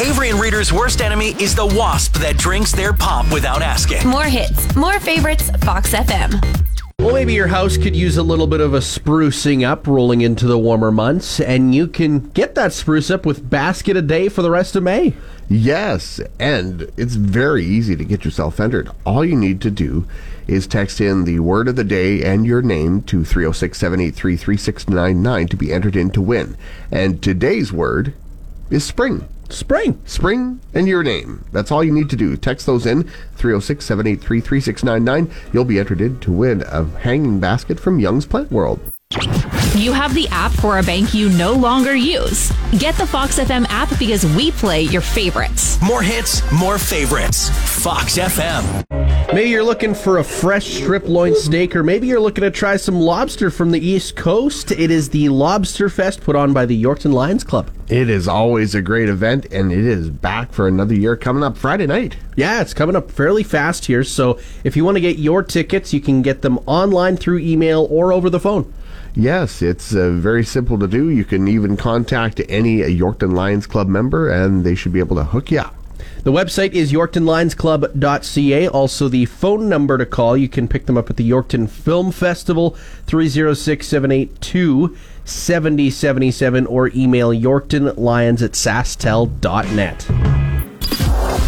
Avery and Reader's worst enemy is the wasp that drinks their pop without asking. More hits, more favorites, Fox FM. Well, maybe your house could use a little bit of a sprucing up rolling into the warmer months, and you can get that spruce up with Basket a Day for the rest of May. Yes, and it's very easy to get yourself entered. All you need to do is text in the word of the day and your name to 306 783 3699 to be entered in to win. And today's word is spring. Spring. Spring and your name. That's all you need to do. Text those in 306 783 3699. You'll be entered in to win a hanging basket from Young's Plant World. You have the app for a bank you no longer use. Get the Fox FM app because we play your favorites. More hits, more favorites. Fox FM. Maybe you're looking for a fresh strip loin steak, or maybe you're looking to try some lobster from the East Coast. It is the Lobster Fest put on by the Yorkton Lions Club. It is always a great event, and it is back for another year coming up Friday night. Yeah, it's coming up fairly fast here. So if you want to get your tickets, you can get them online through email or over the phone. Yes, it's uh, very simple to do. You can even contact any Yorkton Lions Club member, and they should be able to hook you up. The website is yorktonlionsclub.ca. Also, the phone number to call, you can pick them up at the Yorkton Film Festival, 306 782 7077, or email yorktonlions at sasktel.net.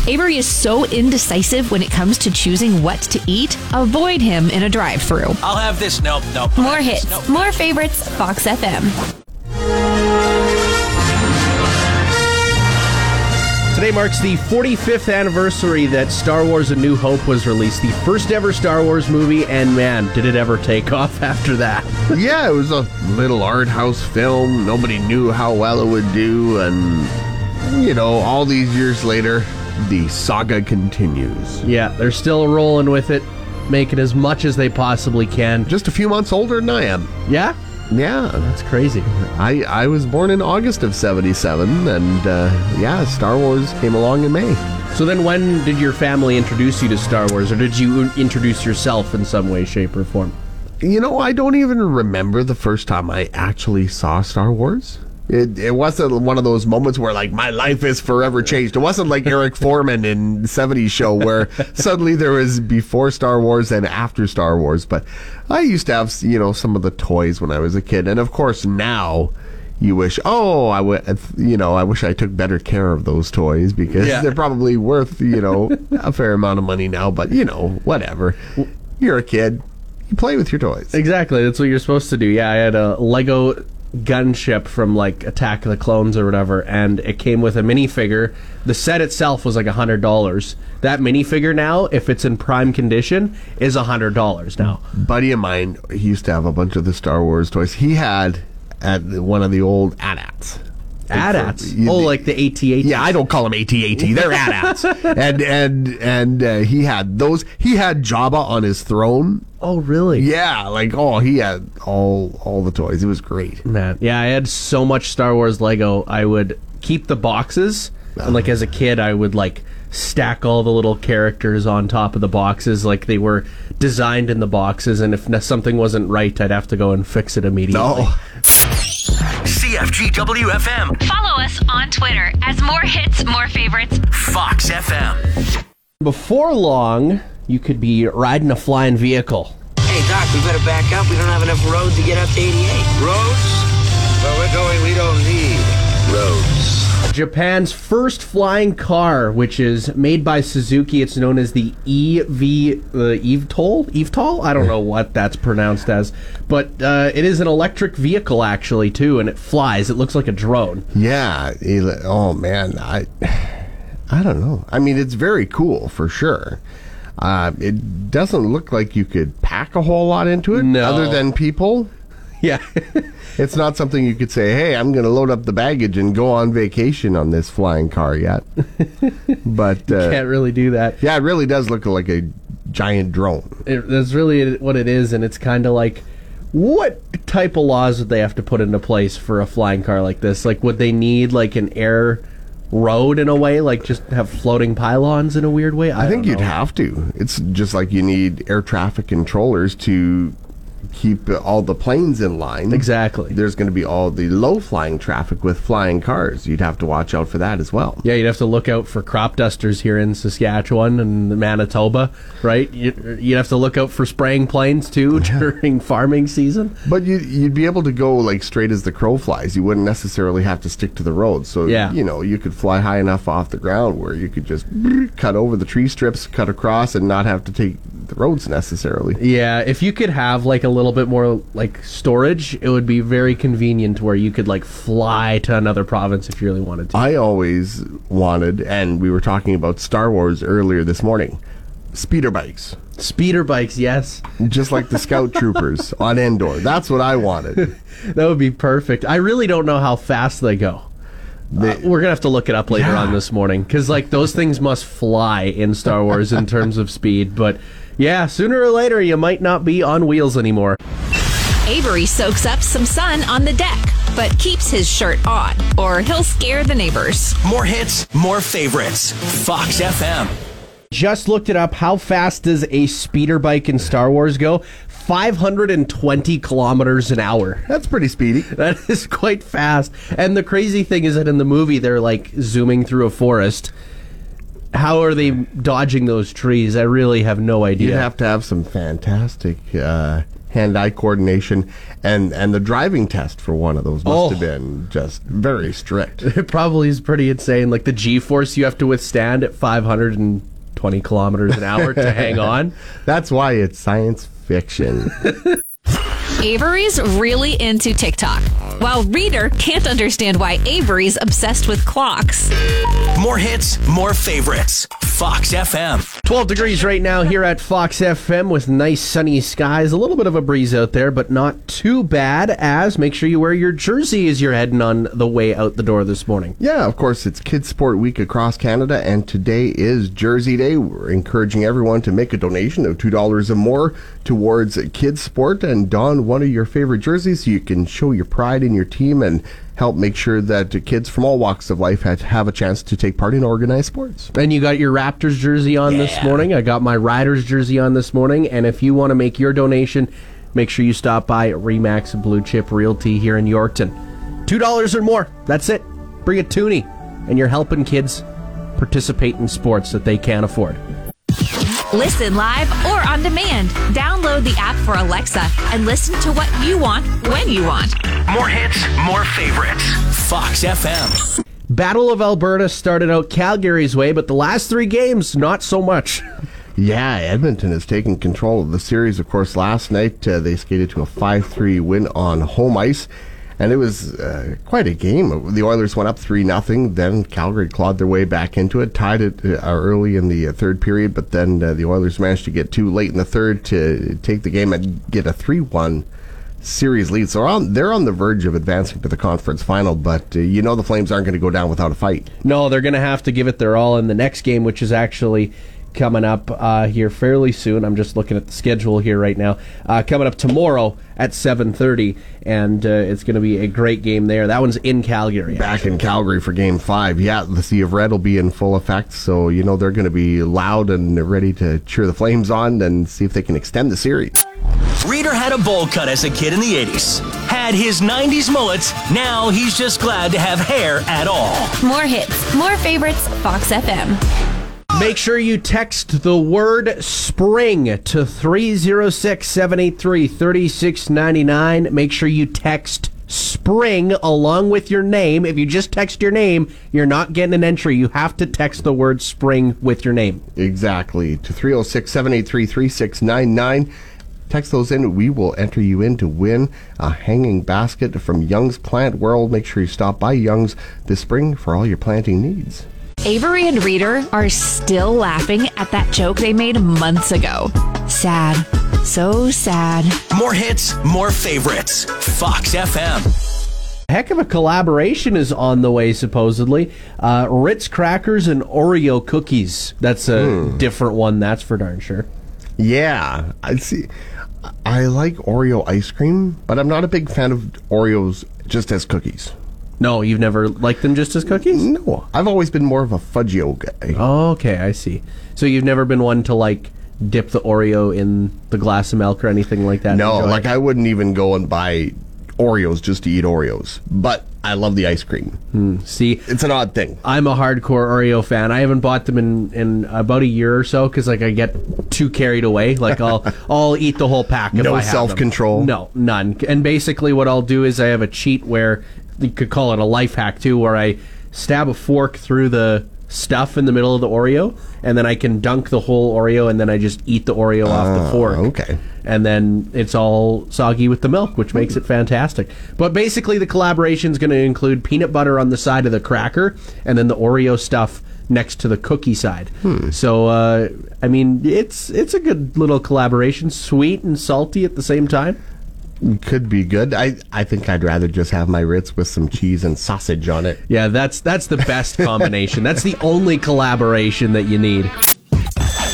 Avery is so indecisive when it comes to choosing what to eat. Avoid him in a drive through. I'll have this. Nope, nope. More hits, more favorites, Fox FM. Today marks the 45th anniversary that Star Wars A New Hope was released, the first ever Star Wars movie, and man, did it ever take off after that. yeah, it was a little art house film. Nobody knew how well it would do, and, you know, all these years later, the saga continues. Yeah, they're still rolling with it, making as much as they possibly can. Just a few months older than I am. Yeah? Yeah, That's crazy. I, I was born in August of 77, and uh, yeah, Star Wars came along in May. So then, when did your family introduce you to Star Wars, or did you introduce yourself in some way, shape, or form? You know, I don't even remember the first time I actually saw Star Wars. It, it wasn't one of those moments where like my life is forever changed. It wasn't like Eric Forman in the 70s show where suddenly there was before Star Wars and after Star Wars. But I used to have, you know, some of the toys when I was a kid. And of course now you wish, oh, I would, you know, I wish I took better care of those toys because Yeah. they're probably worth, you know, a fair amount of money now. But, you know, whatever. You're a kid. You play with your toys. Exactly, that's what you're supposed to do. Yeah, I had a Lego gunship from like Attack of the Clones or whatever, and it came with a minifigure. The set itself was like a hundred dollars. That minifigure now, if it's in prime condition, is a hundred dollars now. buddy of mine he used to have a bunch of the Star Wars toys. He had at one of the old AT-ATs. AT-ATs. You- Oh, like the AT-AT. Yeah, I don't call them AT-AT. They're AT-ATs. and and and uh, he had those. He had Jabba on his throne. Oh, really? Yeah, like oh, he had all all the toys. It was great. Man, yeah, I had so much Star Wars Lego. I would keep the boxes, and like as a kid, I would like stack all the little characters on top of the boxes, like they were designed in the boxes. And if something wasn't right, I'd have to go and fix it immediately. No, CFGWFM. Follow us on Twitter as more hits, more favorites. Fox FM. Before long, you could be riding a flying vehicle. Hey, Doc, we better back up. We don't have enough road to get up to 88. Roads? Where we're going, we don't need roads. Japan's first flying car, which is made by Suzuki. It's known as the EV, uh, EVTOL? EVTOL? I don't know what that's pronounced as, but uh, it is an electric vehicle actually too, and it flies. It looks like a drone. yeah. oh man, I I don't know. I mean, it's very cool for sure. Uh, it doesn't look like you could pack a whole lot into it, No. other than people. Yeah. It's not something you could say, hey, I'm going to load up the baggage and go on vacation on this flying car yet. but uh, Can't really do that. yeah, it really does look like a giant drone. It, that's really what it is, and it's kind of like, what type of laws would they have to put into place for a flying car like this? Like, would they need like an air road in a way, like just have floating pylons in a weird way? I, think you'd have to. It's just like you need air traffic controllers to keep all the planes in line. Exactly. There's going to be all the low flying traffic with flying cars. You'd have to watch out for that as well. Yeah, you'd have to look out for crop dusters here in Saskatchewan and Manitoba, right? You- You'd have to look out for spraying planes too during farming season. But you, you'd be able to go like straight as the crow flies. You wouldn't necessarily have to stick to the road. So, Yeah. you know, you could fly high enough off the ground where you could just cut over the tree strips, cut across, and not have to take the roads necessarily. Yeah, if you could have like a little bit more like storage, it would be very convenient where you could like fly to another province if you really wanted to. I always wanted, and we were talking about Star Wars earlier this morning, speeder bikes. Speeder bikes, yes. Just like the scout troopers on Endor. That's what I wanted. That would be perfect. I really don't know how fast they go. Uh, we're gonna have to look it up later Yeah. on this morning because like those things must fly in Star Wars in terms of speed. But yeah, sooner or later you might not be on wheels anymore. Avery soaks up some sun on the deck, but keeps his shirt on, or he'll scare the neighbors. More hits, more favorites. Fox FM. Just looked it up. How fast does a speeder bike in Star Wars go? 520 kilometers an hour. That's pretty speedy. That is quite fast. And the crazy thing is that in the movie, they're like zooming through a forest. How are they dodging those trees? I really have no idea. You'd have to have some fantastic uh, hand-eye coordination, and and the driving test for one of those must Oh. have been just very strict. it probably is pretty insane. Like the G force you have to withstand at 520 kilometers an hour to hang on. That's why it's science fiction. Avery's really into TikTok, while Reader can't understand why Avery's obsessed with clocks. More hits, more favorites. Fox FM. 12 degrees right now here at Fox FM with nice sunny skies. A little bit of a breeze out there, but not too bad. As make sure you wear your jersey as you're heading on the way out the door this morning. Yeah, of course, it's Kids Sport Week across Canada, and today is Jersey Day. We're encouraging everyone to make a donation of $2 or more towards kids sport and don one of your favorite jerseys so you can show your pride in your team and help make sure that kids from all walks of life have, have a chance to take part in organized sports. And you got your Raptors jersey on this morning. I got my Riders jersey on this morning. And if you want to make your donation, make sure you stop by Remax Blue Chip Realty here in Yorkton. $2 or more. That's it. Bring a toonie. And you're helping kids participate in sports that they can't afford. Listen live or on demand. Download the app for Alexa and listen to what you want when you want. More hits, more favorites. Fox FM. Battle of Alberta started out Calgary's way, but the last three games, not so much. Yeah, Edmonton has taken control of the series. Of course, last night uh, they skated to a 5 3 win on home ice, and it was uh, quite a game. The Oilers went up 3 0. Then Calgary clawed their way back into it, tied it uh, early in the uh, third period, but then uh, the Oilers managed to get two late in the third to take the game and get a 3 1 series lead. So on, they're on the verge of advancing to the conference final, but uh, you know the Flames aren't going to go down without a fight. No, they're going to have to give it their all in the next game, which is actually coming up uh, here fairly soon. I'm just looking at the schedule here right now. Uh, coming up tomorrow at 7:30, and uh, it's going to be a great game there. That one's in Calgary. back in Calgary for Game Five. Yeah, the C of Red will be in full effect, so you know they're going to be loud and ready to cheer the Flames on and see if they can extend the series. Reader had a bowl cut as a kid in the 80s. Had his 90s mullets. Now he's just glad to have hair at all. More hits, more favorites, Fox FM. Make sure you text the word spring to 306 783 3699. Make sure you text spring along with your name. If you just text your name, you're not getting an entry. You have to text the word spring with your name. Exactly to 306 783 3699. Text those in. We will enter you in to win a hanging basket from Young's Plant World. Make sure you stop by Young's this spring for all your planting needs. Avery and Reader are still laughing at that joke they made months ago. Sad. So sad. More hits, more favorites. Fox FM. Heck of a collaboration is on the way, supposedly. Uh, Ritz crackers and Oreo cookies. That's a different one, that's for darn sure. Yeah, I see. I like Oreo ice cream, but I'm not a big fan of Oreos just as cookies. No, you've never liked them just as cookies? No, I've always been more of a Fudgee-O guy. Oh, okay, I see. So you've never been one to like dip the Oreo in the glass of milk or anything like that? no, like? I wouldn't even go and buy Oreos just to eat Oreos. But I love the ice cream. Hmm, see. It's an odd thing. I'm a hardcore Oreo fan. I haven't bought them in, in about a year or so because like I get too carried away. Like I'll I'll eat the whole pack. If No them. self-control? No, none. And basically, what I'll do is I have a cheat where you could call it a life hack too, where I stab a fork through the stuff in the middle of the Oreo, and then I can dunk the whole Oreo, and then I just eat the Oreo off the fork. okay. And then it's all soggy with the milk, which makes it fantastic. But basically, the collaboration is going to include peanut butter on the side of the cracker, and then the Oreo stuff next to the cookie side. So, uh, I mean, it's it's a good little collaboration, sweet and salty at the same time. Could be good. I, I think I'd rather just have my Ritz with some cheese and sausage on it. Yeah, that's that's the best combination. that's the only collaboration that you need.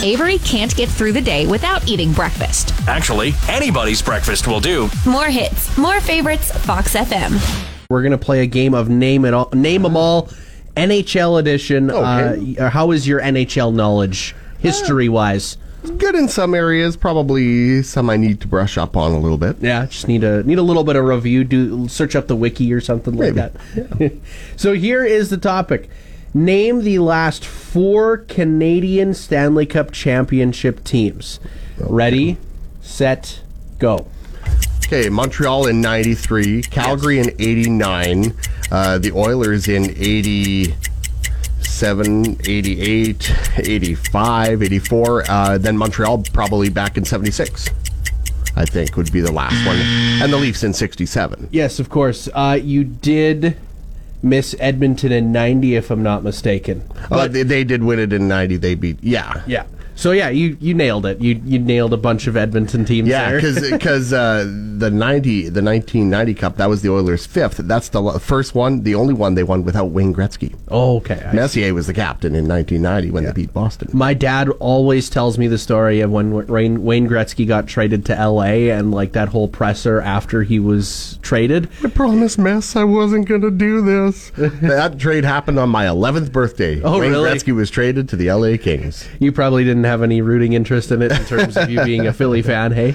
Avery can't get through the day without eating breakfast. Actually, anybody's breakfast will do. More hits, more favorites, Fox FM. We're gonna play a game of name it all, name them all, NHL edition. Okay. Uh, how is your NHL knowledge, history wise? Good in some areas, probably some I need to brush up on a little bit. Yeah, just need a need a little bit of review. Do search up the wiki or something like Maybe. that. so here is the topic: Name the last four Canadian Stanley Cup championship teams. Ready, set, go. Okay, Montreal in 93, Calgary in 89, uh, the Oilers in 87, 88, 85, 84, uh, then Montreal probably back in 76. I think would be the last one. And the Leafs in 67. Yes, of course. Uh, you did miss Edmonton in '90, if I'm not mistaken. Uh, they, they did win it in 90. They beat, yeah. Yeah. So yeah, you you nailed it. You you nailed a bunch of Edmonton teams. Yeah, because uh, the ninety the nineteen ninety Cup that was the Oilers' fifth. That's the first one, the only one they won without Wayne Gretzky. oh, okay. I Messier was the captain in nineteen ninety when they beat Boston. My dad always tells me the story of when Wayne, Wayne Gretzky got traded to LA and like that whole presser after he was traded. I promised Mess I wasn't going to do this. that trade happened on my eleventh birthday. Oh, Wayne really? Gretzky was traded to the L.A. Kings. You probably didn't have any rooting interest in it in terms of you being a Philly fan, hey?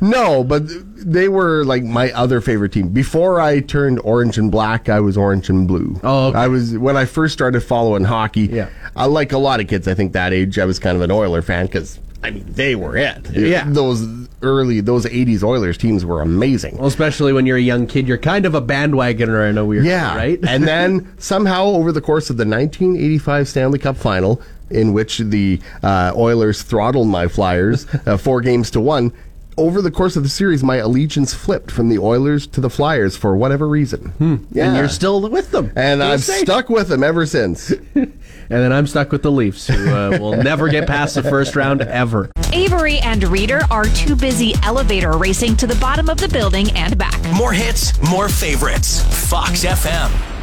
No, but they were like my other favorite team. Before I turned orange and black, I was orange and blue. Oh, okay. I was when I first started following hockey. Yeah. I like a lot of kids. I think that age, I was kind of an Oiler fan because I mean they were it. Yeah. those early those '80s Oilers teams were amazing. Well, especially when you're a young kid, you're kind of a bandwagoner in a weird Yeah, way, right? and then somehow over the course of the 1985 Stanley Cup Final, in which the uh, Oilers throttled my Flyers uh, four games to one. Over the course of the series, my allegiance flipped from the Oilers to the Flyers for whatever reason. Yeah. and you're still with them. And I've sake. stuck with them ever since. And then I'm stuck with the Leafs, who uh, will never get past the first round ever. Avery and Reader are too busy elevator racing to the bottom of the building and back. More hits, more favorites. Fox FM.